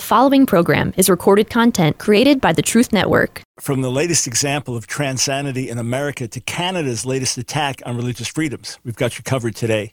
The following program is recorded content created by the Truth Network. From the latest example of transanity in America to Canada's latest attack on religious freedoms, we've got you covered today.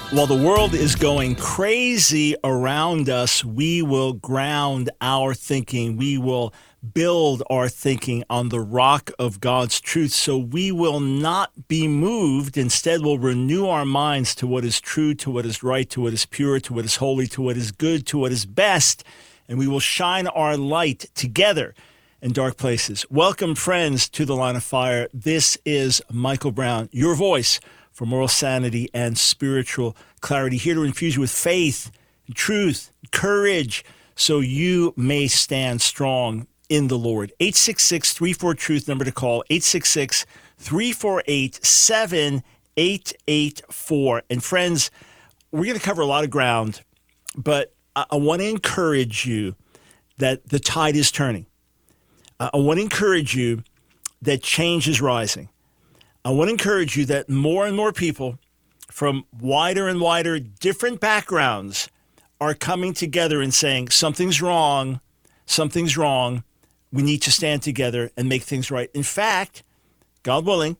While the world is going crazy around us, we will ground our thinking. We will build our thinking on the rock of God's truth. So we will not be moved. Instead, we'll renew our minds to what is true, to what is right, to what is pure, to what is holy, to what is good, to what is best. And we will shine our light together in dark places. Welcome, friends, to the line of fire. This is Michael Brown, your voice for moral sanity and spiritual clarity. Here to infuse you with faith, truth, courage, so you may stand strong in the Lord. 866 34 Truth, number to call 866 348 7884. And friends, we're going to cover a lot of ground, but I, I want to encourage you that the tide is turning. I want to encourage you that change is rising. I want to encourage you that more and more people from wider and wider different backgrounds are coming together and saying something's wrong, something's wrong. We need to stand together and make things right. In fact, God willing,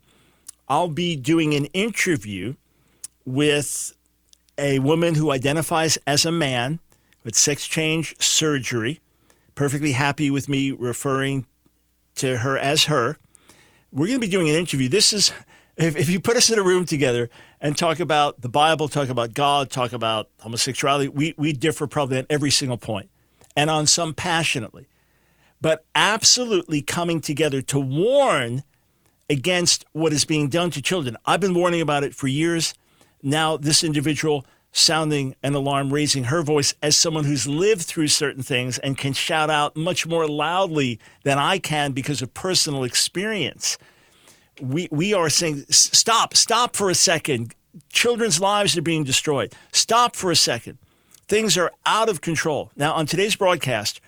I'll be doing an interview with a woman who identifies as a man with sex change surgery, perfectly happy with me referring to her as her we're going to be doing an interview. This is, if, if you put us in a room together and talk about the Bible, talk about God, talk about homosexuality, we, we differ probably on every single point and on some passionately. But absolutely coming together to warn against what is being done to children. I've been warning about it for years. Now, this individual sounding an alarm, raising her voice as someone who's lived through certain things and can shout out much more loudly than I can because of personal experience. We, we are saying, stop, stop for a second. Children's lives are being destroyed. Stop for a second. Things are out of control. Now, on today's broadcast,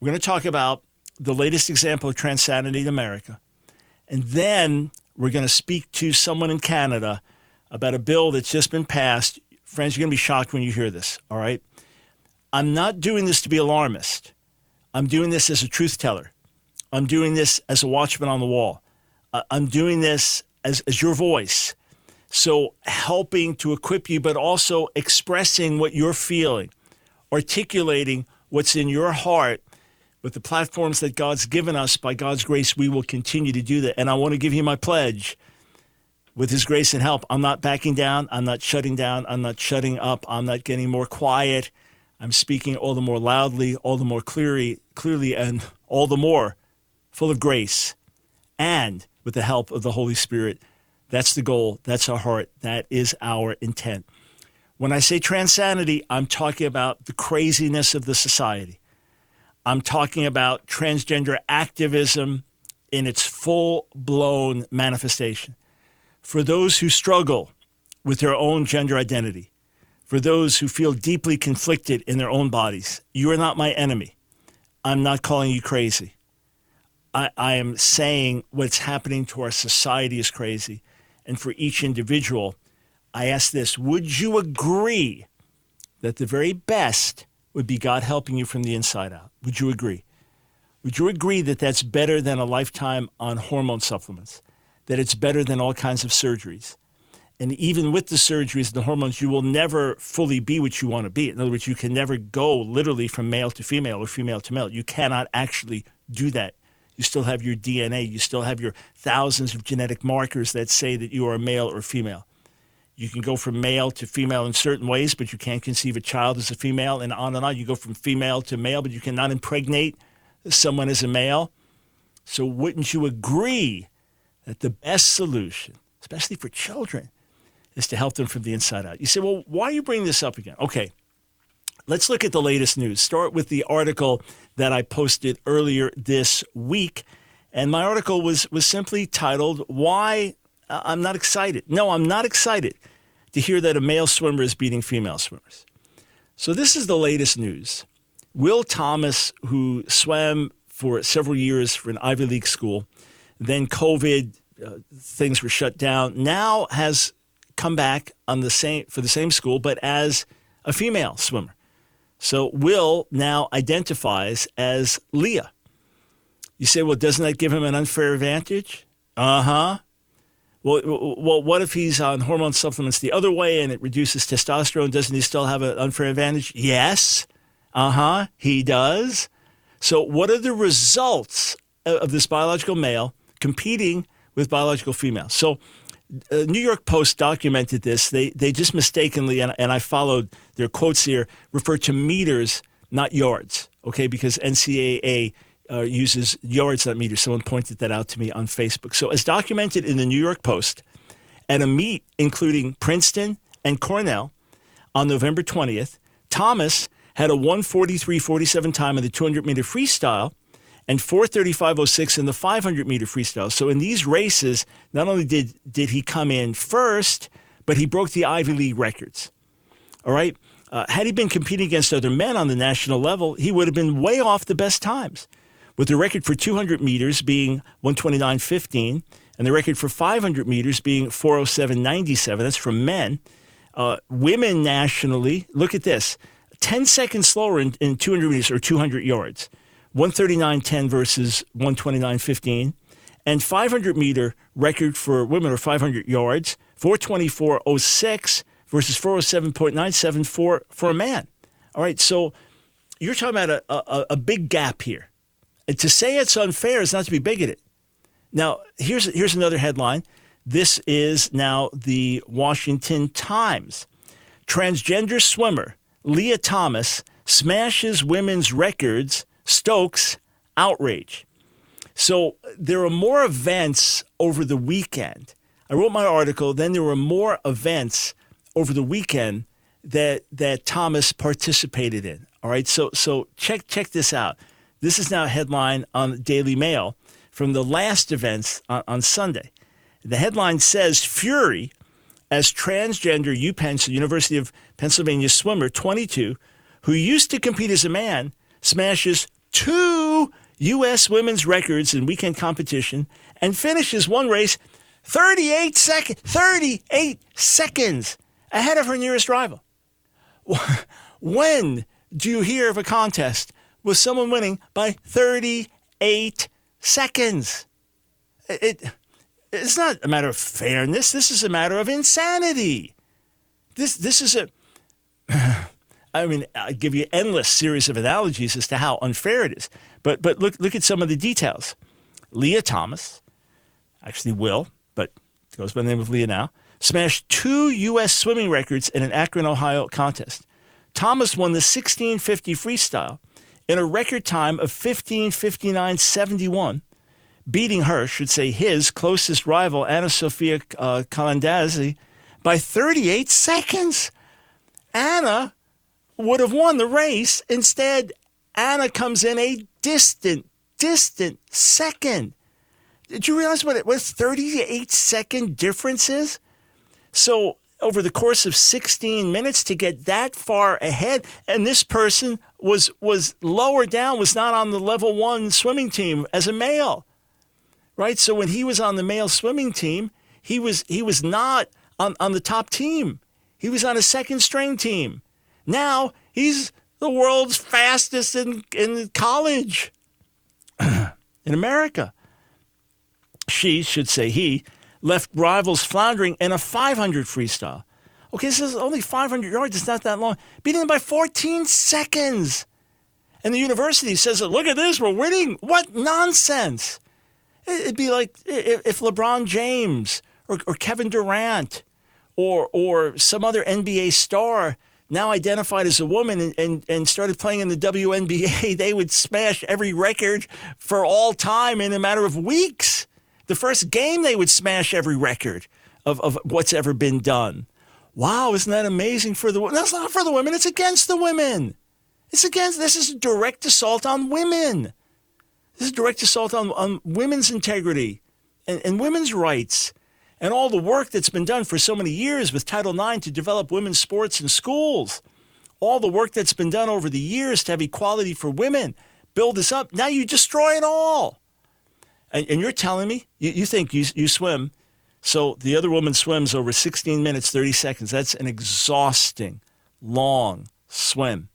we're going to talk about the latest example of transanity in America. And then we're going to speak to someone in Canada about a bill that's just been passed friends, you're going to be shocked when you hear this, all right? I'm not doing this to be alarmist. I'm doing this as a truth teller. I'm doing this as a watchman on the wall. I'm doing this as, as your voice. So, helping to equip you, but also expressing what you're feeling, articulating what's in your heart with the platforms that God's given us by God's grace, we will continue to do that. And I want to give you my pledge with his grace and help, I'm not backing down. I'm not shutting down. I'm not shutting up. I'm not getting more quiet. I'm speaking all the more loudly, all the more clearly, clearly, and all the more full of grace and with the help of the Holy Spirit. That's the goal. That's our heart. That is our intent. When I say transanity, I'm talking about the craziness of the society. I'm talking about transgender activism in its full blown manifestation for those who struggle with their own gender identity, for those who feel deeply conflicted in their own bodies. You are not my enemy. I'm not calling you crazy. I, I am saying what's happening to our society is crazy. And for each individual, I ask this Would you agree that the very best would be God helping you from the inside out? Would you agree? Would you agree that that's better than a lifetime on hormone supplements? That it's better than all kinds of surgeries. And even with the surgeries and the hormones, you will never fully be what you want to be. In other words, you can never go literally from male to female or female to male. You cannot actually do that. You still have your DNA. You still have your thousands of genetic markers that say that you are male or female. You can go from male to female in certain ways, but you can't conceive a child as a female, and on and on. You go from female to male, but you cannot impregnate someone as a male. So, wouldn't you agree that the best solution, especially for children, is to help them from the inside out. You say, well, why are you bringing this up again? Okay, Let's look at the latest news. Start with the article that I posted earlier this week. And my article was, was simply titled, Why uh, I'm Not Excited. No, I'm not excited to hear that a male swimmer is beating female swimmers. So, this is the latest news. Will Thomas, who swam for several years for an Ivy League school, then COVID, uh, things were shut down, now has come back on the same for the same school, but as a female swimmer. So Will now identifies as Lia. You say, well, doesn't that give him an unfair advantage? Uh huh. Well, well, what if he's on hormone supplements the other way and it reduces testosterone? Doesn't he still have an unfair advantage? Yes. Uh huh. He does. So, what are the results of this biological male competing with biological females. So, uh, New York Post documented this. They they just mistakenly, and, and I followed their quotes here, refer to meters, not yards. Okay, because NCAA uh, uses yards, not meters. Someone pointed that out to me on Facebook. So, as documented in the New York Post, at a meet including Princeton and Cornell on November 20th, Thomas had a 143.47 time in the 200 meter freestyle and 435.06 in the 500 meter freestyle. So in these races, not only did, did he come in first, but he broke the Ivy League records. All right. Uh, had he been competing against other men on the national level, he would have been way off the best times with the record for 200 meters being 129.15 and the record for 500 meters being 407.97. That's for men. Uh, women nationally, look at this 10 seconds slower in, in 200 meters or 200 yards, 139.10 versus 129.15. And 500 meter record for women or 500 yards, 424.06 versus 407.97 for, for a man. All right, so you're talking about a, a, a big gap here. And to say it's unfair is not to be bigoted. Now, here's, here's another headline. This is now the Washington Times. Transgender swimmer Lia Thomas smashes women's records, Stokes outrage. So there are more events over the weekend. I wrote my article, then there were more events over the weekend that that Thomas participated in. All right, so so check check this out. This is now a headline on the Daily Mail from the last events on, on Sunday. The headline says Fury as transgender UPenn, University of Pennsylvania swimmer, 22, who used to compete as a man, smashes two U.S. women's records in weekend competition and finishes one race 38 seconds, 38 seconds ahead of her nearest rival. When do you hear of a contest with someone winning by 38 seconds? It, it's not a matter of fairness. This is a matter of insanity. This, this is a. Uh, I mean, I give you endless series of analogies as to how unfair it is. But but look look at some of the details. Lia Thomas, actually Will, but goes by the name of Lia now, smashed two U.S. swimming records in an Akron, Ohio contest. Thomas won the 1650 freestyle in a record time of 1559.71 beating her, should say his closest rival, Anna Sofia uh, by 38 seconds. Anna would have won the race. Instead, Anna comes in a distant, distant second. Did you realize what it was? 38 second difference is? So, over the course of 16 minutes to get that far ahead, and this person was was lower down, was not on the level one swimming team as a male right? So when he was on the male swimming team, he was he was not on, on the top team. He was on a second string team. Now he's the world's fastest in, in college in America. She should say he left rivals floundering in a 500 freestyle. Okay, this is only 500 yards. It's not that long. Beating them by 14 seconds. And the university says, look at this, we're winning. What nonsense. It'd be like if LeBron James or, or Kevin Durant or or some other NBA star now identified as a woman and, and, and started playing in the WNBA, they would smash every record for all time in a matter of weeks. The first game, they would smash every record of, of what's ever been done. Wow, isn't that amazing for the women? That's not for the women, it's against the women. It's against, this is a direct assault on women. This is direct assault on, on women's integrity and, and women's rights and all the work that's been done for so many years with Title IX to develop women's sports in schools. All the work that's been done over the years to have equality for women, build this up. Now you destroy it all. And, and you're telling me, you, you think you, you swim so the other woman swims over 16 minutes, 30 seconds. That's an exhausting, long swim,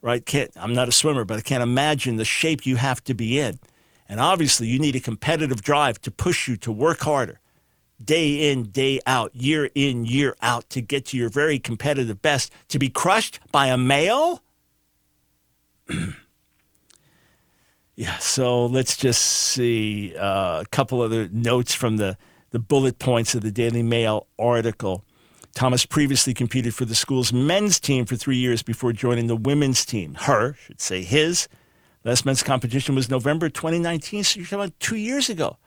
right? Can't, I'm not a swimmer, but I can't imagine the shape you have to be in. And obviously, you need a competitive drive to push you to work harder, day in, day out, year in, year out, to get to your very competitive best. To be crushed by a male? yeah, so let's just see uh, a couple other notes from the the bullet points of the Daily Mail article. Thomas previously competed for the school's men's team for three years before joining the women's team. Her, should say his. Last men's competition was November 2019, so you're talking about two years ago.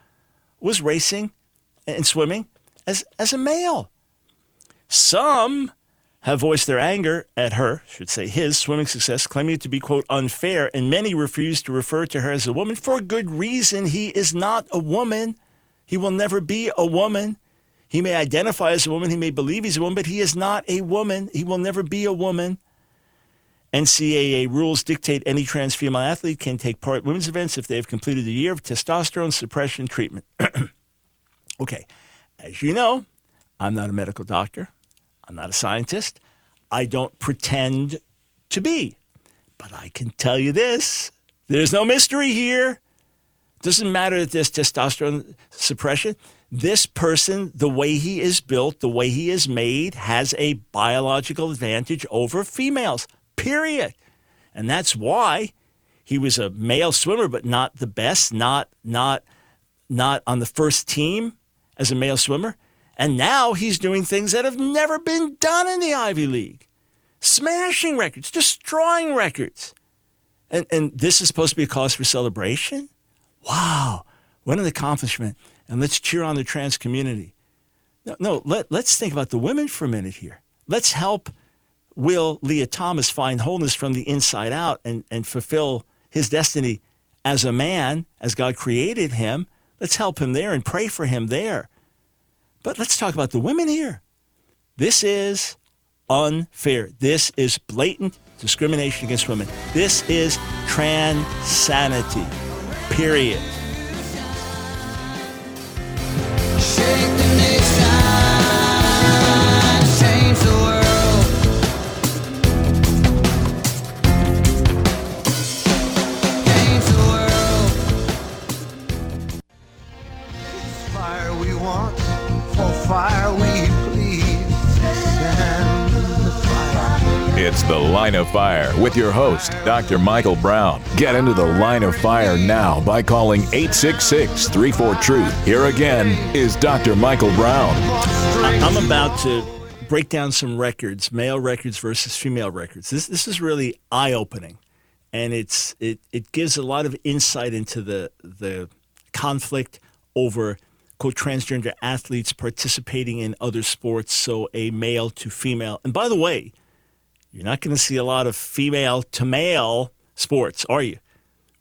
Was racing and swimming as, as a male. Some have voiced their anger at her, should say his, swimming success, claiming it to be, quote, unfair, and many refuse to refer to her as a woman for good reason. He is not a woman. He will never be a woman. He may identify as a woman, he may believe he's a woman, but he is not a woman. He will never be a woman. NCAA rules dictate any trans female athlete can take part in women's events if they have completed a year of testosterone suppression treatment. okay, as you know, I'm not a medical doctor, I'm not a scientist, I don't pretend to be. But I can tell you this there's no mystery here. Doesn't matter that there's testosterone suppression. This person, the way he is built, the way he is made, has a biological advantage over females, period. And that's why he was a male swimmer, but not the best, not, not, not on the first team as a male swimmer. And now he's doing things that have never been done in the Ivy League smashing records, destroying records. And, and this is supposed to be a cause for celebration? wow, what an accomplishment. And let's cheer on the trans community. No, no let, let's think about the women for a minute here. Let's help Will Lia Thomas find wholeness from the inside out and, and fulfill his destiny as a man, as God created him. Let's help him there and pray for him there. But let's talk about the women here. This is unfair. This is blatant discrimination against women. This is transanity period. It's The Line of Fire with your host, Dr. Michael Brown. Get into the line of fire now by calling 866 34 Truth. Here again is Dr. Michael Brown. I'm about to break down some records, male records versus female records. This, this is really eye opening. And it's, it, it gives a lot of insight into the, the conflict over quote transgender athletes participating in other sports, so a male to female. And by the way, you're not going to see a lot of female to male sports, are you?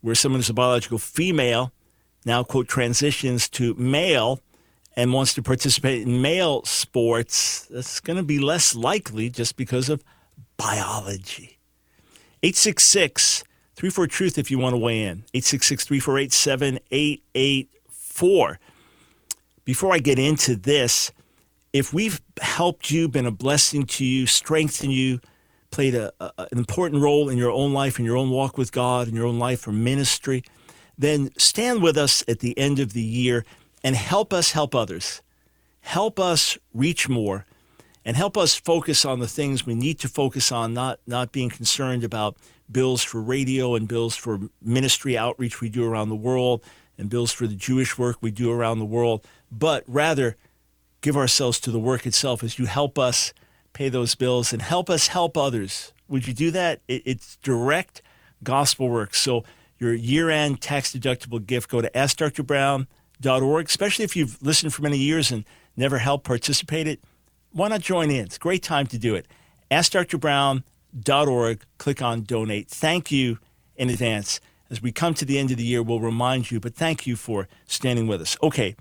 Where someone is a biological female now, quote, transitions to male and wants to participate in male sports, that's going to be less likely just because of biology. 866 34 Truth if you want to weigh in. 866 348 7884. Before I get into this, if we've helped you, been a blessing to you, strengthened you, played a, a, an important role in your own life, in your own walk with God, in your own life or ministry, then stand with us at the end of the year and help us help others. Help us reach more and help us focus on the things we need to focus on, not, not being concerned about bills for radio and bills for ministry outreach we do around the world and bills for the Jewish work we do around the world, but rather give ourselves to the work itself as you help us pay those bills and help us help others. Would you do that? it's direct gospel work. So your year-end tax deductible gift, go to askdrbrown.org, especially if you've listened for many years and never helped participated. Why not join in? It's a great time to do it. AskDrBrown.org, click on donate. Thank you in advance. As we come to the end of the year, we'll remind you, but thank you for standing with us. Okay,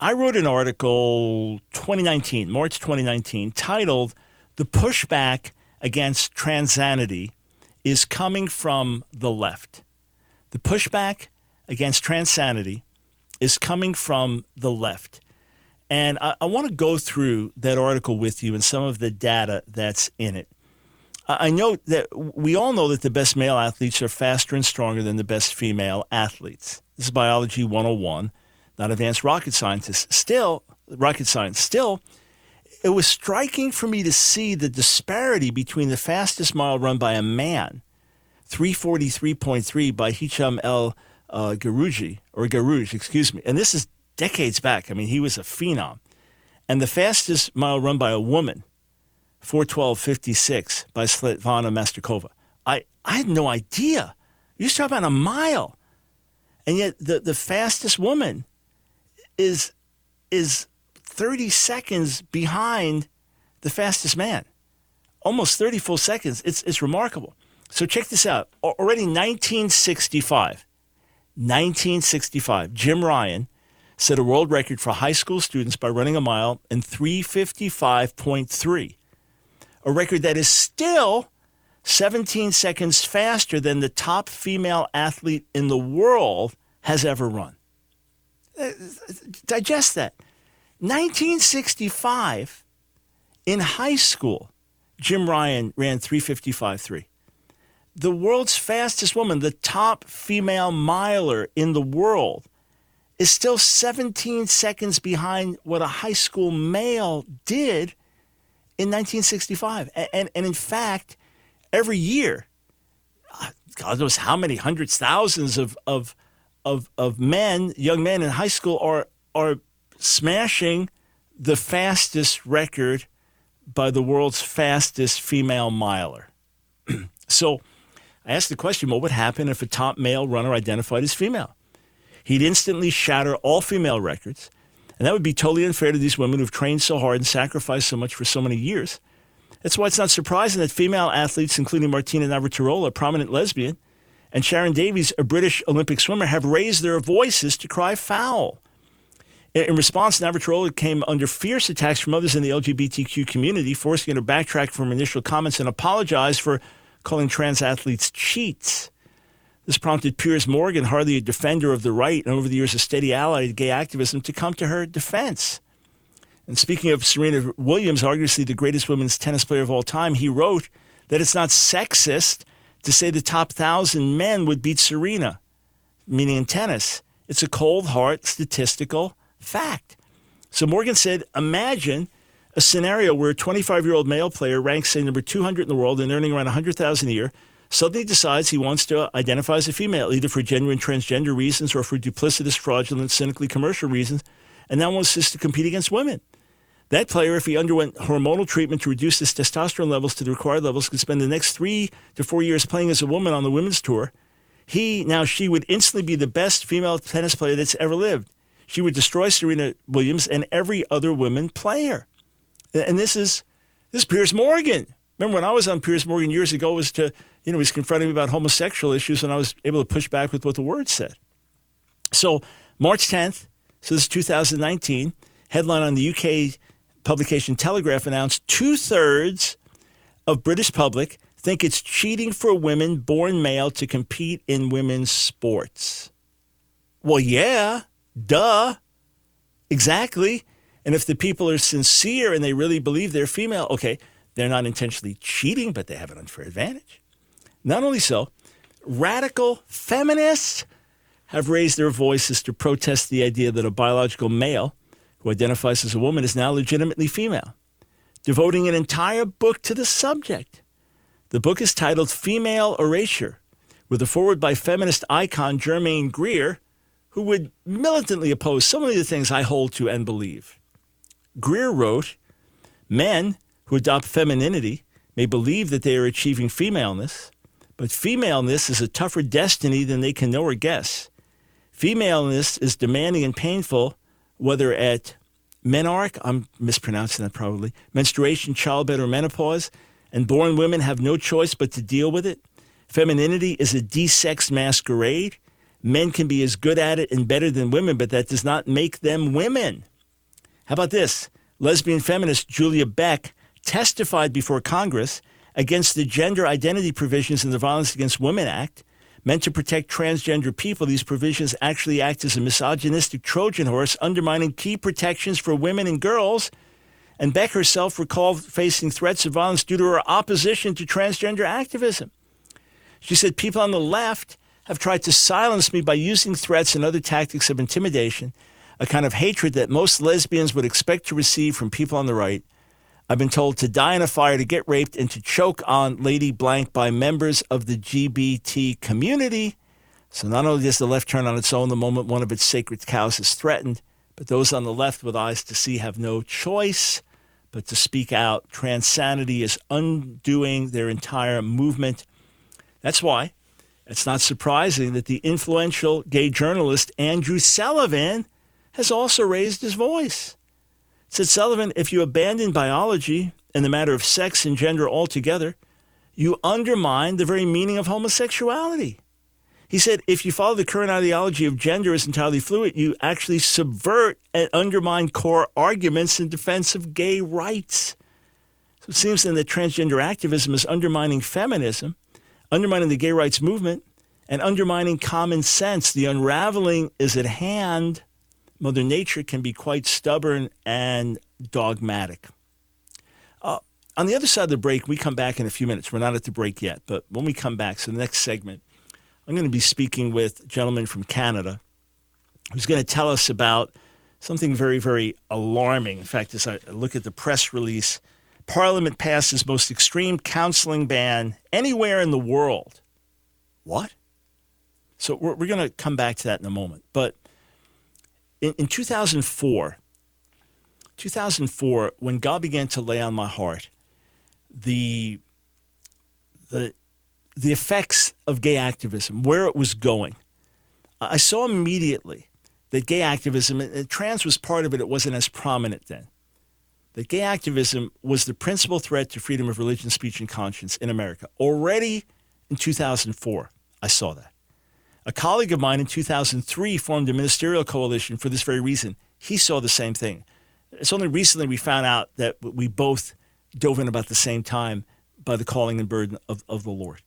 I wrote an article 2019, March 2019, titled The Pushback Against Transanity is Coming from the Left. The pushback against transanity is coming from the left. And I, I want to go through that article with you and some of the data that's in it. I know that we all know that the best male athletes are faster and stronger than the best female athletes. This is biology 101, not advanced rocket scientists. Still, rocket science. Still, it was striking for me to see the disparity between the fastest mile run by a man, 343.3 by Hicham El uh, or Guerrouj, excuse me. And this is decades back. I mean, he was a phenom. And the fastest mile run by a woman, 412.56 by Svetlana Masterkova. I, I had no idea. You talk about a mile. And yet the, the fastest woman is is 30 seconds behind the fastest man. Almost 30 full seconds. It's, it's remarkable. So check this out. Already 1965, 1965, Jim Ryun set a world record for high school students by running a mile in 355.3 a record that is still 17 seconds faster than the top female athlete in the world has ever run. Uh, digest that. 1965, in high school, Jim Ryun ran 355.3. The world's fastest woman, the top female miler in the world, is still 17 seconds behind what a high school male did in 1965. And, and, and in fact, every year, uh, God knows how many hundreds, thousands of, of, of, of men, young men in high school are, are smashing the fastest record by the world's fastest female miler. so I asked the question what would happen if a top male runner identified as female? He'd instantly shatter all female records and that would be totally unfair to these women who've trained so hard and sacrificed so much for so many years. That's why it's not surprising that female athletes, including Martina Navratilova, a prominent lesbian, and Sharron Davies, a British Olympic swimmer, have raised their voices to cry foul. In response, Navratilova came under fierce attacks from others in the LGBTQ community, forcing her to backtrack from initial comments and apologize for calling trans athletes cheats. This prompted Piers Morgan, hardly a defender of the right and over the years a steady ally to gay activism, to come to her defense. And speaking of Serena Williams, arguably the greatest women's tennis player of all time, he wrote that it's not sexist to say the top thousand men would beat Serena, meaning in tennis. It's a cold, hard statistical fact. So Morgan said, imagine a scenario where a 25 year old male player ranks, say, number 200 in the world and earning around 100000 a year suddenly decides he wants to identify as a female, either for genuine transgender reasons or for duplicitous, fraudulent, cynically commercial reasons, and now wants to compete against women. That player, if he underwent hormonal treatment to reduce his testosterone levels to the required levels, could spend the next three to four years playing as a woman on the women's tour. He, now she, would instantly be the best female tennis player that's ever lived. She would destroy Serena Williams and every other women player. And this is this is Piers Morgan. Remember when I was on Piers Morgan years ago was to you know, he's confronting me about homosexual issues, and I was able to push back with what the word said. So, March 10th, so this is 2019, headline on the UK publication Telegraph announced two thirds of British public think it's cheating for women born male to compete in women's sports. Well, yeah, duh. Exactly. And if the people are sincere and they really believe they're female, okay, they're not intentionally cheating, but they have an unfair advantage. Not only so, radical feminists have raised their voices to protest the idea that a biological male who identifies as a woman is now legitimately female, devoting an entire book to the subject. The book is titled Female Erasure, with a foreword by feminist icon Germaine Greer, who would militantly oppose so many of the things I hold to and believe. Greer wrote Men who adopt femininity may believe that they are achieving femaleness, but femaleness is a tougher destiny than they can know or guess. Femaleness is demanding and painful, whether at menarche, I'm mispronouncing that probably, menstruation, childbed, or menopause, and born women have no choice but to deal with it. Femininity is a desexed masquerade. Men can be as good at it and better than women, but that does not make them women. How about this? Lesbian feminist Julia Beck testified before Congress against the gender identity provisions in the Violence Against Women Act. Meant to protect transgender people, these provisions actually act as a misogynistic Trojan horse, undermining key protections for women and girls. And Beck herself recalled facing threats of violence due to her opposition to transgender activism. She said, People on the left have tried to silence me by using threats and other tactics of intimidation, a kind of hatred that most lesbians would expect to receive from people on the right. I've been told to die in a fire, to get raped, and to choke on Lady Blank by members of the GBT community. So not only does the left turn on its own the moment one of its sacred cows is threatened, but those on the left with eyes to see have no choice but to speak out. Transanity is undoing their entire movement. That's why it's not surprising that the influential gay journalist Andrew Sullivan has also raised his voice. Said Sullivan, if you abandon biology and the matter of sex and gender altogether, you undermine the very meaning of homosexuality. He said, if you follow the current ideology of gender as entirely fluid, you actually subvert and undermine core arguments in defense of gay rights. So it seems then that transgender activism is undermining feminism, undermining the gay rights movement, and undermining common sense. The unraveling is at hand Mother Nature can be quite stubborn and dogmatic. Uh, on the other side of the break, we come back in a few minutes. We're not at the break yet, but when we come back, so the next segment, I'm going to be speaking with a gentleman from Canada who's going to tell us about something very, very alarming. In fact, as I look at the press release, Parliament passes most extreme counseling ban anywhere in the world. What? So we're, we're going to come back to that in a moment. But in, in 2004, 2004, when God began to lay on my heart the the the effects of gay activism, where it was going, I saw immediately that gay activism, and trans was part of it, it wasn't as prominent then. That gay activism was the principal threat to freedom of religion, speech, and conscience in America. Already in 2004, I saw that. A colleague of mine in 2003 formed a ministerial coalition for this very reason. He saw the same thing. It's only recently we found out that we both dove in about the same time by the calling and burden of, of the Lord.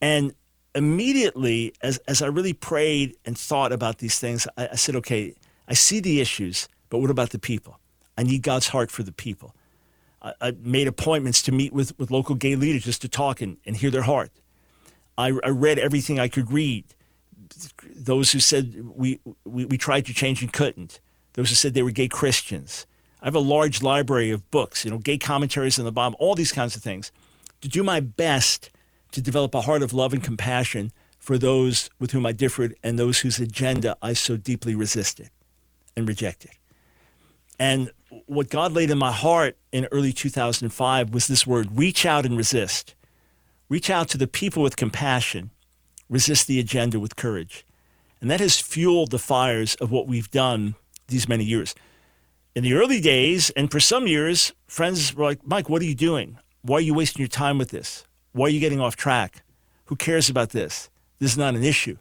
And immediately, as, as I really prayed and thought about these things, I, I said, okay, I see the issues, but what about the people? I need God's heart for the people. I, I made appointments to meet with, with local gay leaders just to talk and, and hear their heart. I, I read everything I could read those who said we, we, we tried to change and couldn't, those who said they were gay Christians. I have a large library of books, you know, gay commentaries on the Bible, all these kinds of things, to do my best to develop a heart of love and compassion for those with whom I differed and those whose agenda I so deeply resisted and rejected. And what God laid in my heart in early 2005 was this word reach out and resist. Reach out to the people with compassion resist the agenda with courage. And that has fueled the fires of what we've done these many years. In the early days, and for some years, friends were like, Mike, what are you doing? Why are you wasting your time with this? Why are you getting off track? Who cares about this? This is not an issue.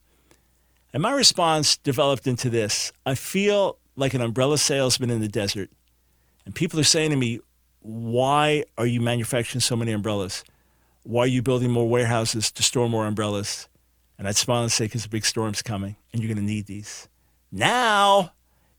And my response developed into this I feel like an umbrella salesman in the desert. And people are saying to me, Why are you manufacturing so many umbrellas? Why are you building more warehouses to store more umbrellas? And I'd smile and say, because a big storm's coming and you're going to need these. Now,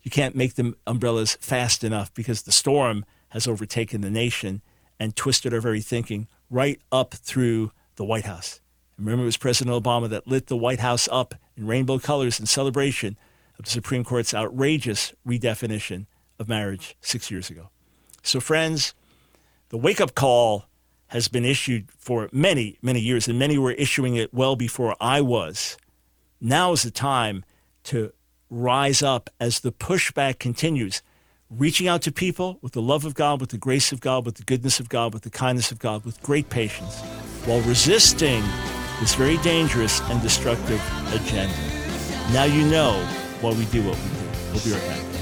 you can't make the umbrellas fast enough because the storm has overtaken the nation and twisted our very thinking right up through the White House. And remember, it was President Obama that lit the White House up in rainbow colors in celebration of the Supreme Court's outrageous redefinition of marriage six years ago. So, friends, the wake up call has been issued for many, many years, and many were issuing it well before I was. Now is the time to rise up as the pushback continues, reaching out to people with the love of God, with the grace of God, with the goodness of God, with the kindness of God, with great patience, while resisting this very dangerous and destructive agenda. Now you know while we do what we do. We'll be right back.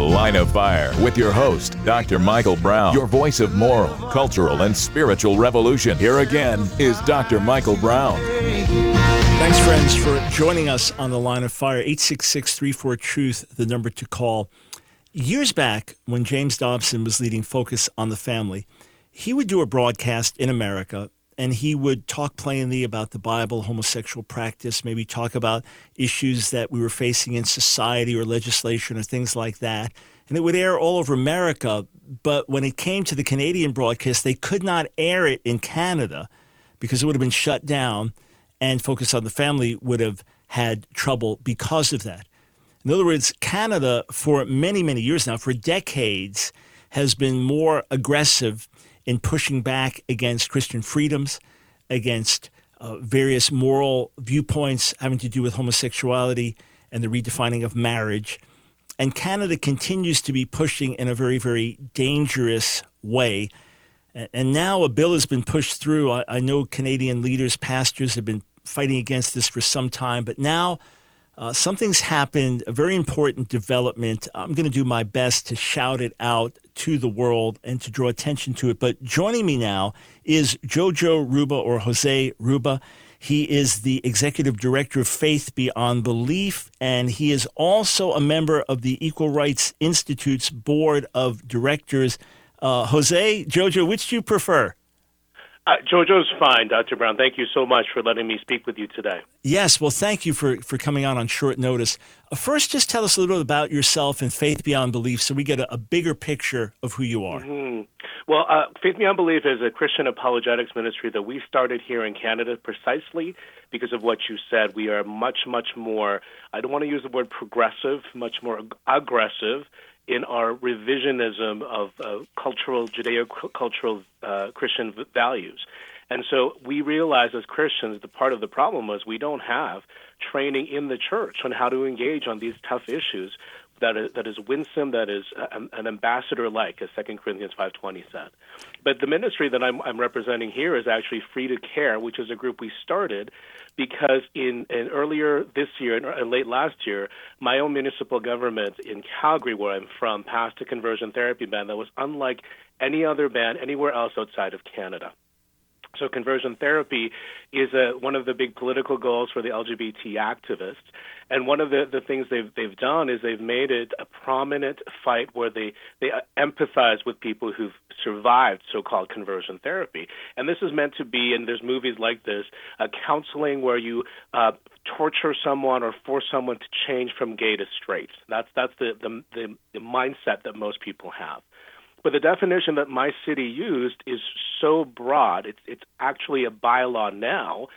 Line of Fire with your host, Dr. Michael Brown, your voice of moral, cultural, and spiritual revolution. Here again is Dr. Michael Brown. Thanks, friends, for joining us on the line of fire. 866 34 Truth, the number to call. Years back, when James Dobson was leading Focus on the Family, he would do a broadcast in America and he would talk plainly about the Bible, homosexual practice, maybe talk about issues that we were facing in society or legislation or things like that. And it would air all over America. But when it came to the Canadian broadcast, they could not air it in Canada because it would have been shut down and Focus on the Family would have had trouble because of that. In other words, Canada, for many, many years now, for decades, has been more aggressive in pushing back against Christian freedoms, against uh, various moral viewpoints having to do with homosexuality and the redefining of marriage. And Canada continues to be pushing in a very, very dangerous way. And now a bill has been pushed through. I, I know Canadian leaders, pastors have been fighting against this for some time, but now uh, something's happened, a very important development. I'm going to do my best to shout it out to the world and to draw attention to it. But joining me now is Jojo Ruba or Jose Ruba. He is the executive director of Faith Beyond Belief, and he is also a member of the Equal Rights Institute's board of directors. Uh, Jose, Jojo, which do you prefer? Uh, Jojo's fine, Dr. Brown. Thank you so much for letting me speak with you today. Yes, well, thank you for, for coming on on short notice. First, just tell us a little about yourself and Faith Beyond Belief so we get a, a bigger picture of who you are. Well, uh, Faith Beyond Belief is a Christian apologetics ministry that we started here in Canada precisely because of what you said. We are much, much more, I don't want to use the word progressive, much more ag- aggressive in our revisionism of uh, cultural, Judeo cultural uh, Christian values. And so we realized as Christians the part of the problem was we don't have training in the church on how to engage on these tough issues that is, that is winsome, that is uh, an ambassador like, as 2 Corinthians 5.20 said. But the ministry that I'm, I'm representing here is actually Free to Care, which is a group we started because in, in earlier this year and late last year, my own municipal government in Calgary, where I'm from, passed a conversion therapy ban that was unlike any other ban anywhere else outside of Canada. So conversion therapy is a, one of the big political goals for the LGBT activists. And one of the, the things they've, they've done is they've made it a prominent fight where they, they empathize with people who've survived so-called conversion therapy. And this is meant to be, and there's movies like this, uh, counseling where you uh, torture someone or force someone to change from gay to straight. That's, that's the, the, the, the mindset that most people have. But the definition that my city used is so broad, it's, it's actually a bylaw now,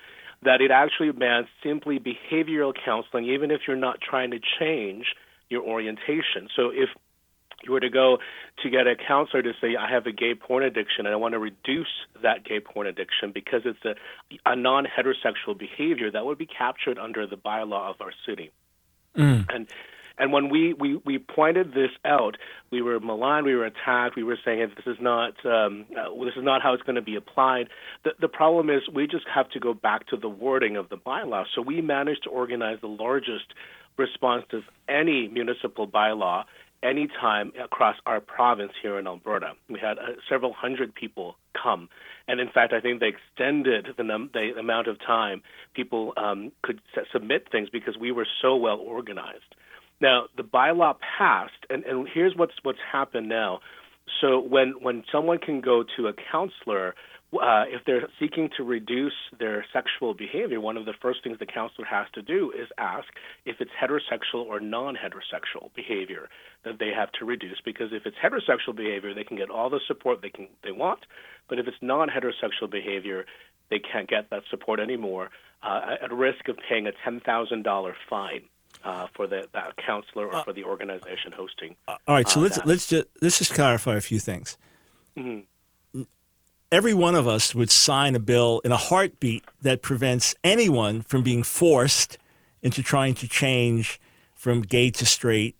that it actually bans simply behavioral counseling, even if you're not trying to change your orientation. So if you were to go to get a counselor to say, I have a gay porn addiction and I want to reduce that gay porn addiction because it's a, a non heterosexual behavior, that would be captured under the bylaw of our city. Mm. And and when we, we, we pointed this out, we were maligned, we were attacked, we were saying this is not um, uh, this is not how it's going to be applied. The, the problem is we just have to go back to the wording of the bylaw. So we managed to organize the largest response to any municipal bylaw anytime across our province here in Alberta. We had uh, several hundred people come, and in fact, I think they extended the, num- the amount of time people um, could s- submit things because we were so well organized. Now, the bylaw passed, and, and here's what's what's happened now. So when when someone can go to a counselor, uh, if they're seeking to reduce their sexual behavior, one of the first things the counselor has to do is ask if it's heterosexual or non-heterosexual behavior that they have to reduce. Because if it's heterosexual behavior, they can get all the support they can they want, but if it's non-heterosexual behavior, they can't get that support anymore, uh, at risk of paying a ten thousand dollar fine uh, for the that counselor or for the organization hosting. All right, so uh, let's that. let's just let's just clarify a few things. Every one of us would sign a bill in a heartbeat that prevents anyone from being forced into trying to change from gay to straight,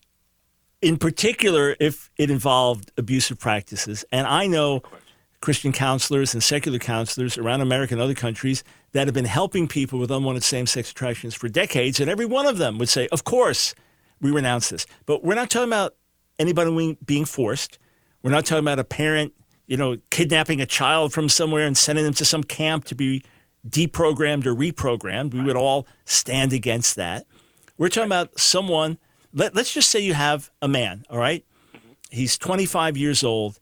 in particular if it involved abusive practices. And I know Christian counselors and secular counselors around America and other countries that have been helping people with unwanted same sex attractions for decades. And every one of them would say, Of course, we renounce this. But we're not talking about anybody being forced. We're not talking about a parent, you know, kidnapping a child from somewhere and sending them to some camp to be deprogrammed or reprogrammed. We would all stand against that. We're talking about someone, let, let's just say you have a man, all right? Mm-hmm. He's 25 years old.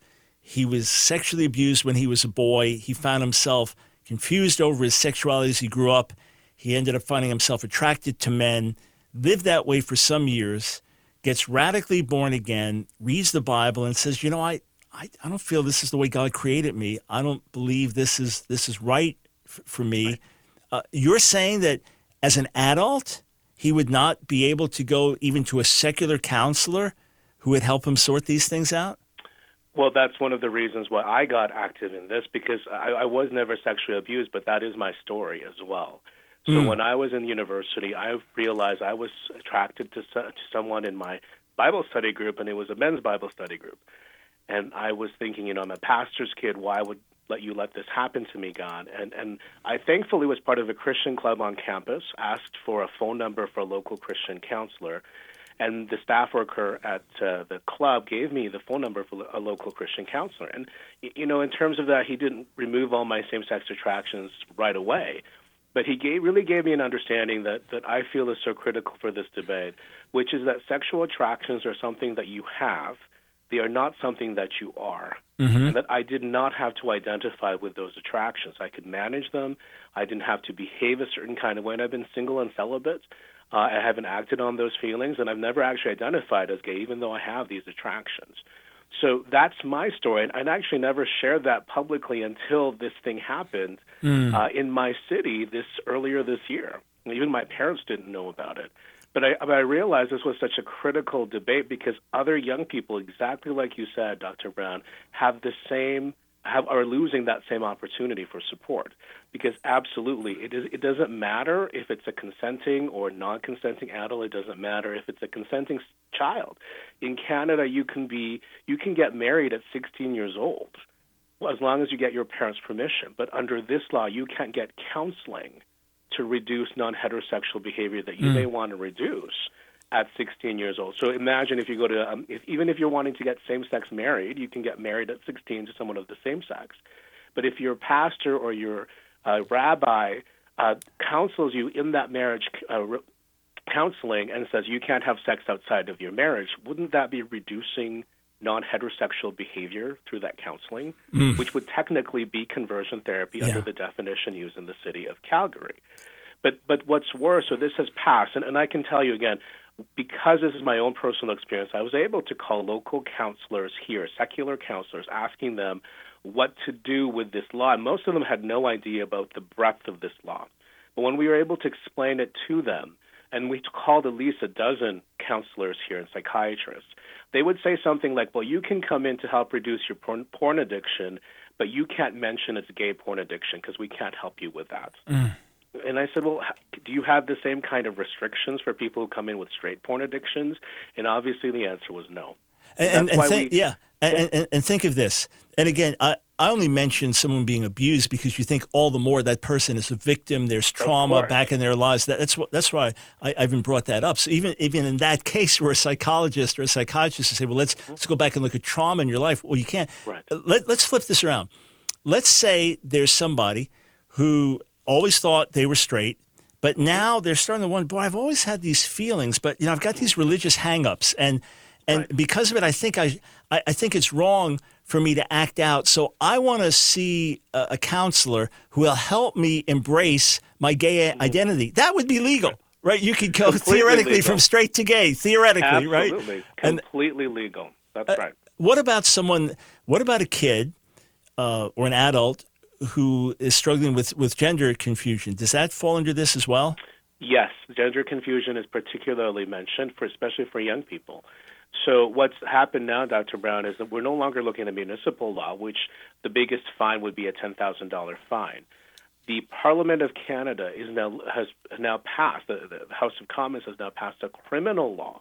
He was sexually abused when he was a boy. He found himself confused over his sexuality as he grew up. He ended up finding himself attracted to men, lived that way for some years, gets radically born again, reads the Bible, and says, You know, I, I, I don't feel this is the way God created me. I don't believe this is, this is right f- for me. Right. Uh, you're saying that as an adult, he would not be able to go even to a secular counselor who would help him sort these things out? Well, that's one of the reasons why I got active in this because I, I was never sexually abused, but that is my story as well. So mm. when I was in university, I realized I was attracted to, to someone in my Bible study group, and it was a men's Bible study group. And I was thinking, you know, I'm a pastor's kid. Why would let you let this happen to me, God? And and I thankfully was part of a Christian club on campus. Asked for a phone number for a local Christian counselor, and the staff worker at uh, the club gave me the phone number for a local Christian counselor. And you know, in terms of that, he didn't remove all my same-sex attractions right away, but he gave, really gave me an understanding that that I feel is so critical for this debate, which is that sexual attractions are something that you have. They are not something that you are. Mm-hmm. And that I did not have to identify with those attractions. I could manage them. I didn't have to behave a certain kind of way. And I've been single and celibate. Uh, I haven't acted on those feelings, and I've never actually identified as gay, even though I have these attractions. So that's my story, and I actually never shared that publicly until this thing happened mm. uh, in my city this earlier this year. Even my parents didn't know about it. But I, but I realized this was such a critical debate because other young people, exactly like you said, Dr. Brown, have the same have, are losing that same opportunity for support. Because absolutely it is it doesn't matter if it's a consenting or non-consenting adult it doesn't matter if it's a consenting child. In Canada you can be you can get married at 16 years old as long as you get your parents permission. But under this law you can't get counseling to reduce non-heterosexual behavior that you mm. may want to reduce at 16 years old. So imagine if you go to, um, if, even if you're wanting to get same sex married, you can get married at 16 to someone of the same sex. But if your pastor or your uh, rabbi uh, counsels you in that marriage uh, re- counseling and says you can't have sex outside of your marriage, wouldn't that be reducing non heterosexual behavior through that counseling, mm. which would technically be conversion therapy yeah. under the definition used in the city of Calgary? But but what's worse, so this has passed, and, and I can tell you again, because this is my own personal experience, I was able to call local counselors here, secular counselors, asking them what to do with this law. And most of them had no idea about the breadth of this law. But when we were able to explain it to them, and we called at least a dozen counselors here and psychiatrists, they would say something like, Well, you can come in to help reduce your porn, porn addiction, but you can't mention it's gay porn addiction because we can't help you with that. Mm. And I said, well, do you have the same kind of restrictions for people who come in with straight porn addictions? And obviously the answer was no. And, and, and think, we, yeah, and, and, and, think of this. And again, I, I only mention someone being abused because you think all the more that person is a victim. There's trauma back in their lives. That, that's what. That's why I, I, even brought that up. So even even in that case, where a psychologist or a psychiatrist say, "Well, let's mm-hmm. let's go back and look at trauma in your life." Well, you can't. Right. Let, let's flip this around. Let's say there's somebody who always thought they were straight, but now they're starting to wonder, boy, I've always had these feelings, but you know, I've got these religious hangups, and and right. because of it, I think I, I, I think it's wrong for me to act out. So I want to see a, a, counselor who will help me embrace my gay mm-hmm. identity. That would be legal. Right, you could go completely theoretically legal. from straight to gay, theoretically, Absolutely. right? Completely and, legal. That's uh, right. What about someone? What about a kid uh, or an adult who is struggling with, with gender confusion. Does that fall under this as well? Yes, gender confusion is particularly mentioned for especially for young people. So what's happened now, Dr. Brown, is that we're no longer looking at municipal law, which the biggest fine would be a ten thousand dollar fine. the Parliament of Canada is now has now passed the, the House of Commons has now passed a criminal law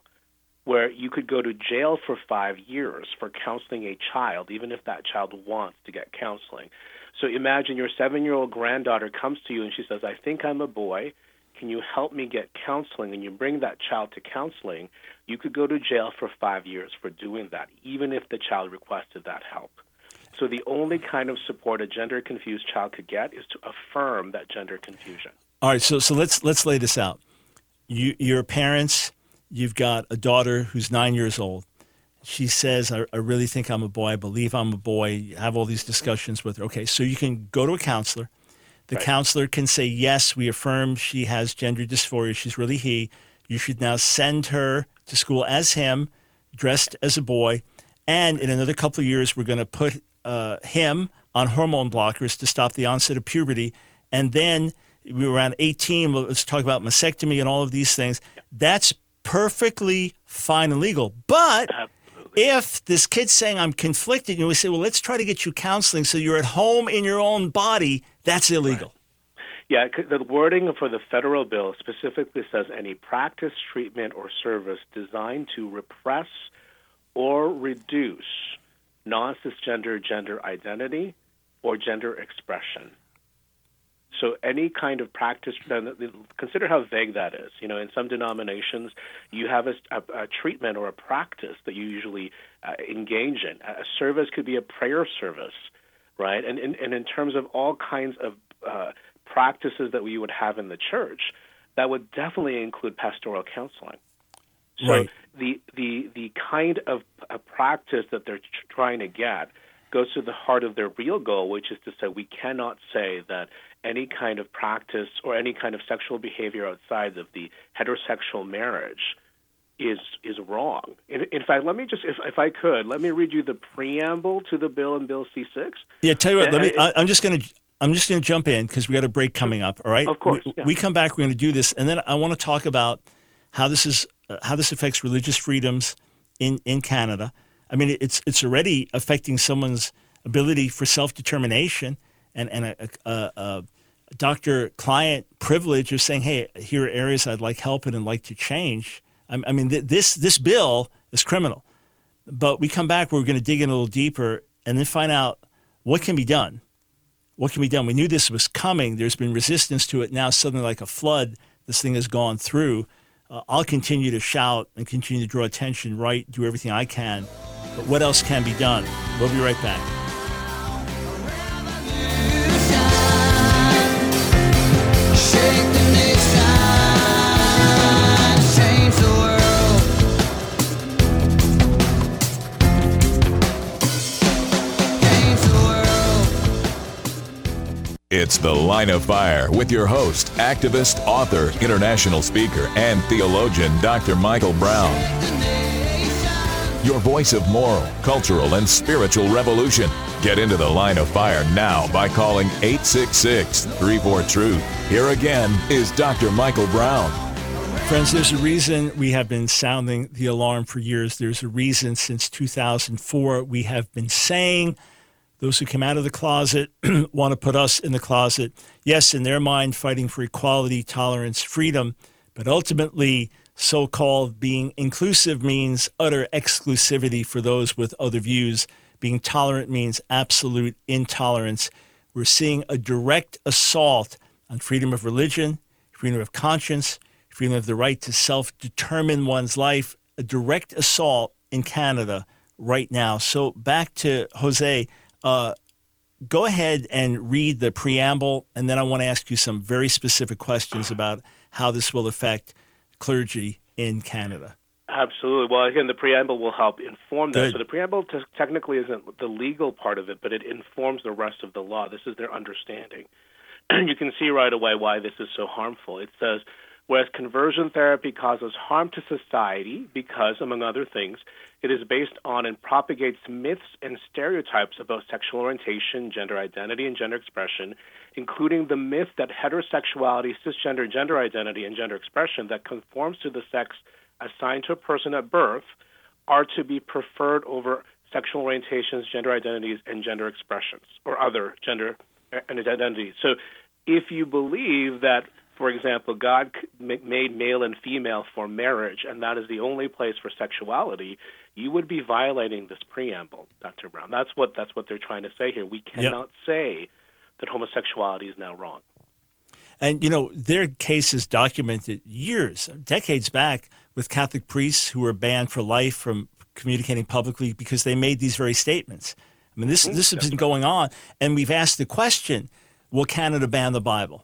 where you could go to jail for five years for counseling a child, even if that child wants to get counseling. So imagine your seven year old granddaughter comes to you and she says, I think I'm a boy. Can you help me get counseling? And you bring that child to counseling, you could go to jail for five years for doing that, even if the child requested that help. So the only kind of support a gender confused child could get is to affirm that gender confusion. All right, so so let's let's lay this out. You you're parents. You've got a daughter who's nine years old. She says, I, I really think I'm a boy. I believe I'm a boy. You have all these discussions with her. Okay, so you can go to a counselor. The Right. counselor can say, Yes, we affirm she has gender dysphoria. She's really he. You should now send her to school as him, dressed as a boy. And in another couple of years, we're going to put uh, him on hormone blockers to stop the onset of puberty. And then we were around 18. well, Let's talk about mastectomy and all of these things. That's perfectly fine and legal. But if this kid's saying I'm conflicted, and we say, well, let's try to get you counseling so you're at home in your own body, that's illegal. Yeah, the wording for the federal bill specifically says any practice, treatment, or service designed to repress or reduce non cisgender gender identity or gender expression. So any kind of practice, then consider how vague that is. You know, in some denominations, you have a, a, a treatment or a practice that you usually uh, engage in. A service could be a prayer service, right? And, and, and in terms of all kinds of uh, practices that we would have in the church, that would definitely include pastoral counseling. So Right. the, the, the kind of a practice that they're tr- trying to get goes to the heart of their real goal, which is to say we cannot say that any kind of practice or any kind of sexual behavior outside of the heterosexual marriage is is wrong. In, in fact, let me just, if, if I could, let me read you the preamble to the bill in Bill C6. Yeah, tell you what. Let me. I, I'm just gonna. I'm just gonna jump in because we got a break coming up. All right. Of course, We, yeah. we come back. We're gonna do this, and then I want to talk about how this is uh, how this affects religious freedoms in in Canada. I mean, it's it's already affecting someone's ability for self determination and and a, a, a doctor client privilege of saying, hey, here are areas I'd like help in and like to change. I, I mean, th- this this bill is criminal. But we come back, we're going to dig in a little deeper and then find out what can be done. What can be done? We knew this was coming. There's been resistance to it. Now, suddenly, like a flood, this thing has gone through. Uh, I'll continue to shout and continue to draw attention, write, do everything I can. But what else can be done? We'll be right back. It's The Line of Fire with your host, activist, author, international speaker, and theologian, Dr. Michael Brown. Your voice of moral, cultural, and spiritual revolution. Get into the line of fire now by calling 866 34 Truth. Here again is Dr. Michael Brown. Friends, there's a reason we have been sounding the alarm for years. There's a reason since 2004 we have been saying those who come out of the closet want to put us in the closet. Yes, in their mind, fighting for equality, tolerance, freedom, but ultimately, so called being inclusive means utter exclusivity for those with other views. Being tolerant means absolute intolerance. We're seeing a direct assault on freedom of religion, freedom of conscience, freedom of the right to self determine one's life, a direct assault in Canada right now. So back to Jose. Uh, go ahead and read the preamble, and then I want to ask you some very specific questions about how this will affect clergy in Canada. Absolutely. Well, again, the preamble will help inform that. Good. So the preamble t- technically isn't the legal part of it, but it informs the rest of the law. This is their understanding. you can see right away why this is so harmful. It says, whereas conversion therapy causes harm to society because, among other things, it is based on and propagates myths and stereotypes about sexual orientation, gender identity, and gender expression, including the myth that heterosexuality, cisgender gender identity, and gender expression that conforms to the sex assigned to a person at birth are to be preferred over sexual orientations, gender identities, and gender expressions, or other gender and identities. So if you believe that, for example, God made male and female for marriage, and that is the only place for sexuality, you would be violating this preamble, Dr. Brown. That's what that's what they're trying to say here. We cannot say that homosexuality is now wrong. And you know, their case is documented years, decades back, with Catholic priests who were banned for life from communicating publicly because they made these very statements. I mean, this this has been going on, and we've asked the question: Will Canada ban the Bible?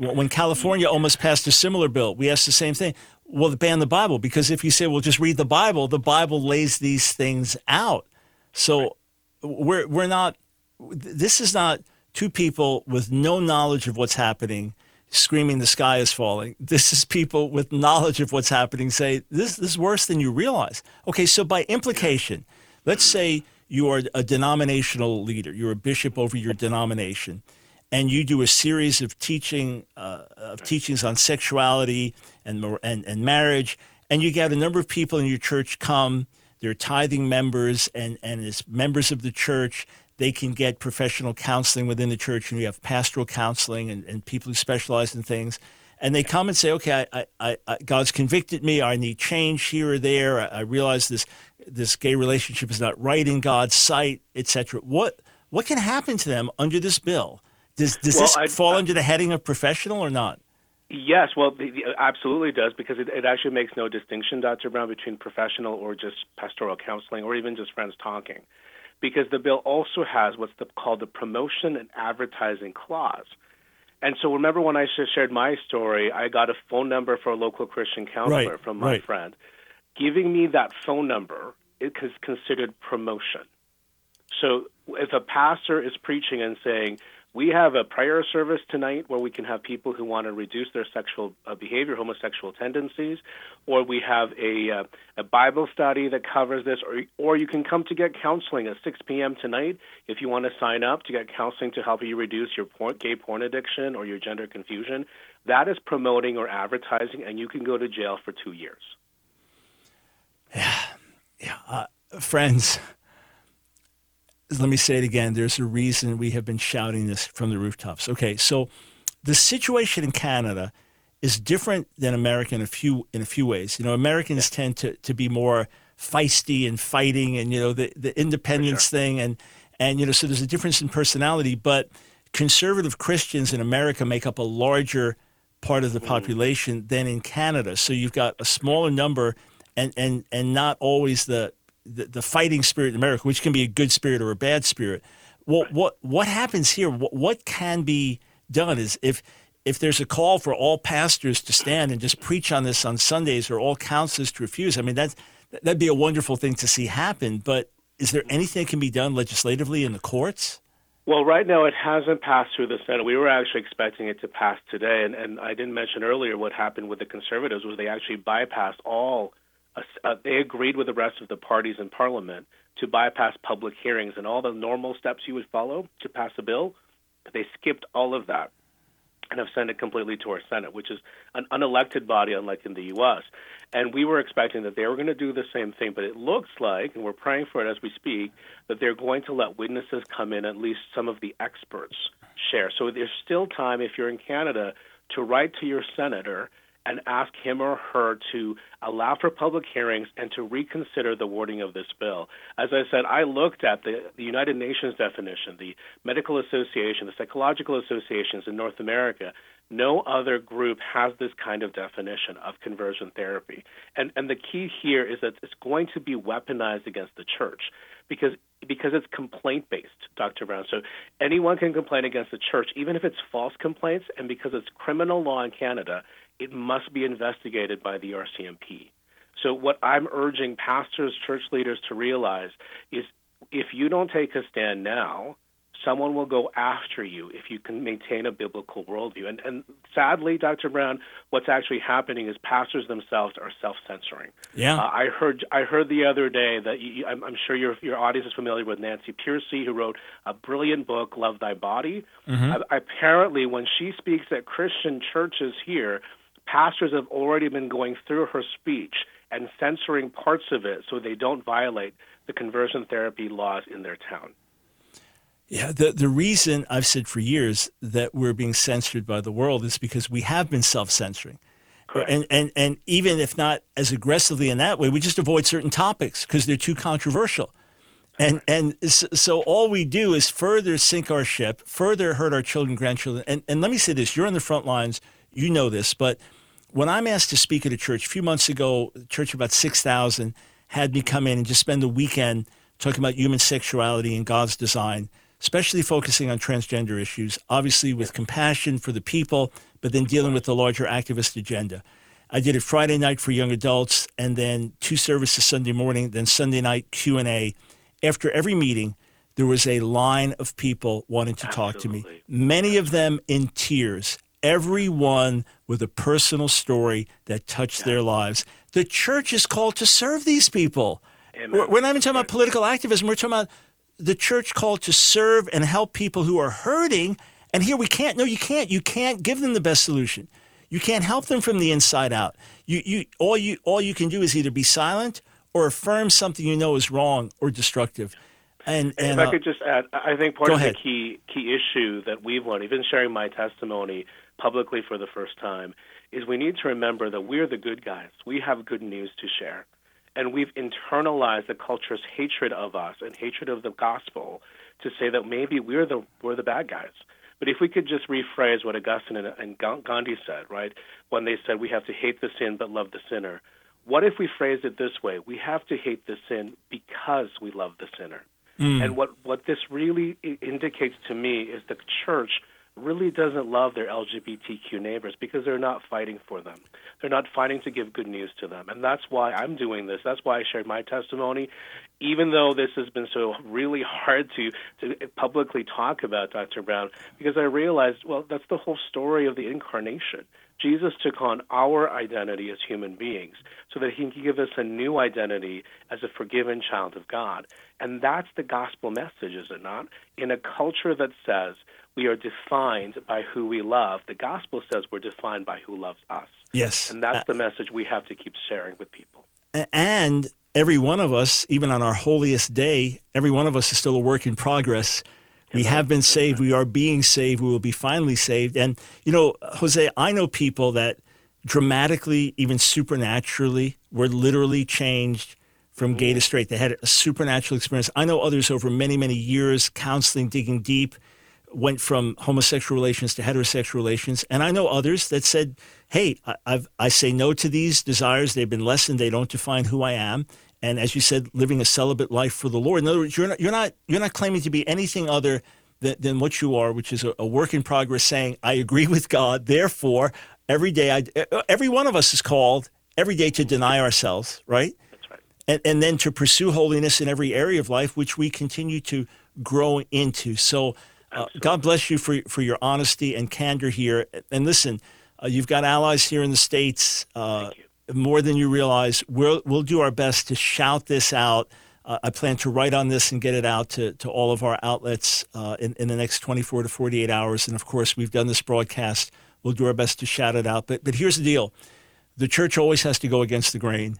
When California almost passed a similar bill, we asked the same thing. Will they ban the Bible? Because if you say, "Well, just read the Bible," the Bible lays these things out. So we're we're not. This is not two people with no knowledge of what's happening screaming the sky is falling. This is people with knowledge of what's happening say this, this is worse than you realize. Okay, so by implication, let's say you are a denominational leader, you're a bishop over your denomination, and you do a series of teaching uh, of teachings on sexuality and, and and marriage, and you get a number of people in your church come. They're tithing members, and and as members of the church, they can get professional counseling within the church, and you have pastoral counseling and, and people who specialize in things. And they come and say, okay, I, I, I, God's convicted me. I need change here or there. I, I realize this this gay relationship is not right in God's sight, etc. What what can happen to them under this bill? Does does Well, this I- fall under the heading of professional or not? Yes, well, the, the, absolutely does because it, it actually makes no distinction, Dr. Brown, between professional or just pastoral counseling or even just friends talking, because the bill also has what's the, called the promotion and advertising clause. And so, remember when I sh- shared my story, I got a phone number for a local Christian counselor Right, from my right. friend. Giving me that phone number it is considered promotion. So if a pastor is preaching and saying, we have a prayer service tonight where we can have people who want to reduce their sexual uh, behavior, homosexual tendencies, or we have a, uh, a Bible study that covers this, or, or you can come to get counseling at 6 p.m. tonight if you want to sign up to get counseling to help you reduce your porn, gay porn addiction or your gender confusion. That is promoting or advertising, and you can go to jail for two years. Yeah, yeah, uh, friends, let me say it again. There's a reason we have been shouting this from the rooftops. Okay, so the situation in Canada is different than America in a few in a few ways. You know, Americans tend to, to be more feisty and fighting, and you know the the independence thing, and and you know so there's a difference in personality. But conservative Christians in America make up a larger part of the mm. population than in Canada. So you've got a smaller number, and and and not always the the, the fighting spirit in America, which can be a good spirit or a bad spirit. What what what happens here? What, what can be done is if if there's a call for all pastors to stand and just preach on this on Sundays, or all counselors to refuse. I mean that that'd be a wonderful thing to see happen. But is there anything that can be done legislatively in the courts? Well, right now it hasn't passed through the Senate. We were actually expecting it to pass today, and, and I didn't mention earlier what happened with the conservatives was they actually bypassed all. Uh, they agreed with the rest of the parties in Parliament to bypass public hearings and all the normal steps you would follow to pass a bill. They skipped all of that and have sent it completely to our Senate, which is an unelected body, unlike in the U.S. And we were expecting that they were going to do the same thing, but it looks like, and we're praying for it as we speak, that they're going to let witnesses come in, at least some of the experts share. So there's still time, if you're in Canada, to write to your senator and ask him or her to allow for public hearings and to reconsider the wording of this bill. As I said, I looked at the, the United Nations definition, the Medical Association, the Psychological Associations in North America. No other group has this kind of definition of conversion therapy. And, and the key here is that it's going to be weaponized against the church because because it's complaint based, Dr. Brown. So anyone can complain against the church, even if it's false complaints, and because it's criminal law in Canada, it must be investigated by the RCMP. So what I'm urging pastors, church leaders to realize is if you don't take a stand now, someone will go after you if you can maintain a biblical worldview. And, and sadly, Dr. Brown, what's actually happening is pastors themselves are self-censoring. Yeah. Uh, I heard I heard the other day that you, I'm, I'm sure your your audience is familiar with Nancy Pearcey, who wrote a brilliant book, Love Thy Body. Uh, apparently, when she speaks at Christian churches here, pastors have already been going through her speech and censoring parts of it so they don't violate the conversion therapy laws in their town. Yeah, the, the reason I've said for years that we're being censored by the world is because we have been self censoring. And, and, and even if not as aggressively in that way, we just avoid certain topics because they're too controversial. And, and so all we do is further sink our ship, further hurt our children, grandchildren. And, and let me say this you're on the front lines, you know this, but when I'm asked to speak at a church, a few months ago, a church of about 6,000 had me come in and just spend the weekend talking about human sexuality and God's design, especially focusing on transgender issues, obviously with compassion for the people, but then dealing with the larger activist agenda. I did it Friday night for young adults, and then two services Sunday morning, then Sunday night Q and A. After every meeting, there was a line of people wanting to talk to me. Many of them in tears. Everyone with a personal story that touched their lives. The church is called to serve these people. Amen. We're, not even talking about political activism. We're talking about the church called to serve and help people who are hurting. And here we can't. No, you can't. You can't give them the best solution. You can't help them from the inside out. You, you, all you, all you can do is either be silent or affirm something you know is wrong or destructive. And, and if I uh, could just add, I think part of ahead. the key key issue that we've learned, even sharing my testimony publicly for the first time, is we need to remember that we're the good guys. We have good news to share, and we've internalized the culture's hatred of us and hatred of the gospel to say that maybe we're the we're the bad guys. But if we could just rephrase what Augustine and, and Gandhi said, right, when they said we have to hate the sin but love the sinner, what if we phrase it this way? We have to hate the sin because we love the sinner. Hmm. And what, what this really indicates to me is the church really doesn't love their LGBTQ neighbors because they're not fighting for them. They're not fighting to give good news to them. And that's why I'm doing this. That's why I shared my testimony. Even though this has been so really hard to, to publicly talk about, Dr. Brown, because I realized, well, that's the whole story of the incarnation. Jesus took on our identity as human beings so that he can give us a new identity as a forgiven child of God. And that's the gospel message, is it not? In a culture that says we are defined by who we love, the gospel says we're defined by who loves us. yes, And that's uh, the message we have to keep sharing with people. And every one of us, even on our holiest day, every one of us is still a work in progress. We have been saved. We are being saved. We will be finally saved. And, you know, Jose, I know people that dramatically, even supernaturally, were literally changed from gay to straight. They had a supernatural experience. I know others over many, many years, counseling, digging deep, went from homosexual relations to heterosexual relations. And I know others that said, hey, I, I've, I say no to these desires. They've been lessened. They don't define who I am. And as you said, living a celibate life for the Lord. In other words, you're not, you're not, you're not claiming to be anything other than, than what you are, which is a, a work in progress saying, I agree with God. Therefore, every day, I, every one of us is called every day to deny ourselves, right? That's right. and, and then to pursue holiness in every area of life, which we continue to grow into. So, uh, God bless you for for your honesty and candor here. And listen, uh, you've got allies here in the states uh, more than you realize. We'll we'll do our best to shout this out. Uh, I plan to write on this and get it out to, to all of our outlets uh, in, in the next 24 to 48 hours. And of course, we've done this broadcast. We'll do our best to shout it out. But but here's the deal: the church always has to go against the grain.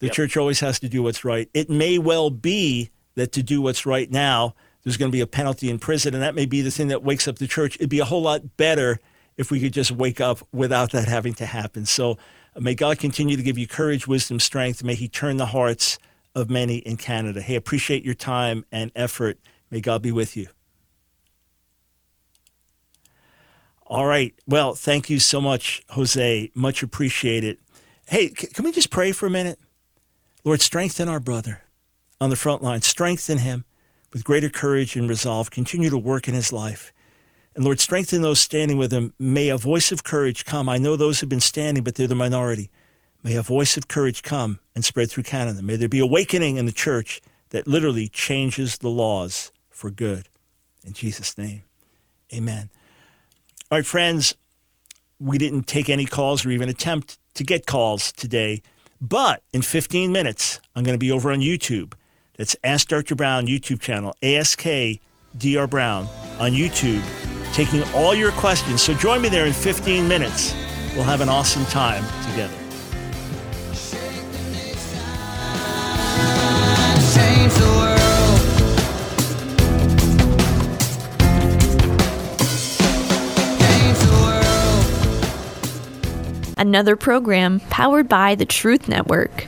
The church always has to do what's right. It may well be that to do what's right now, there's going to be a penalty in prison, and that may be the thing that wakes up the church. It'd be a whole lot better if we could just wake up without that having to happen. So may God continue to give you courage, wisdom, strength. May He turn the hearts of many in Canada. Hey, appreciate your time and effort. May God be with you. All right. Well, thank you so much, Jose. Much appreciated. Hey, can we just pray for a minute? Lord, strengthen our brother on the front line. Strengthen him with greater courage and resolve. Continue to work in his life. And Lord, strengthen those standing with him. May a voice of courage come. I know those have been standing, but they're the minority. May a voice of courage come and spread through Canada. May there be awakening in the church that literally changes the laws for good. In Jesus' name, amen. All right, friends, we didn't take any calls or even attempt to get calls today. But in 15 minutes, I'm going to be over on YouTube. That's Ask Dr. Brown YouTube channel, Ask Dr. Brown on YouTube, taking all your questions. So join me there in 15 minutes. We'll have an awesome time together. Another program powered by the Truth Network.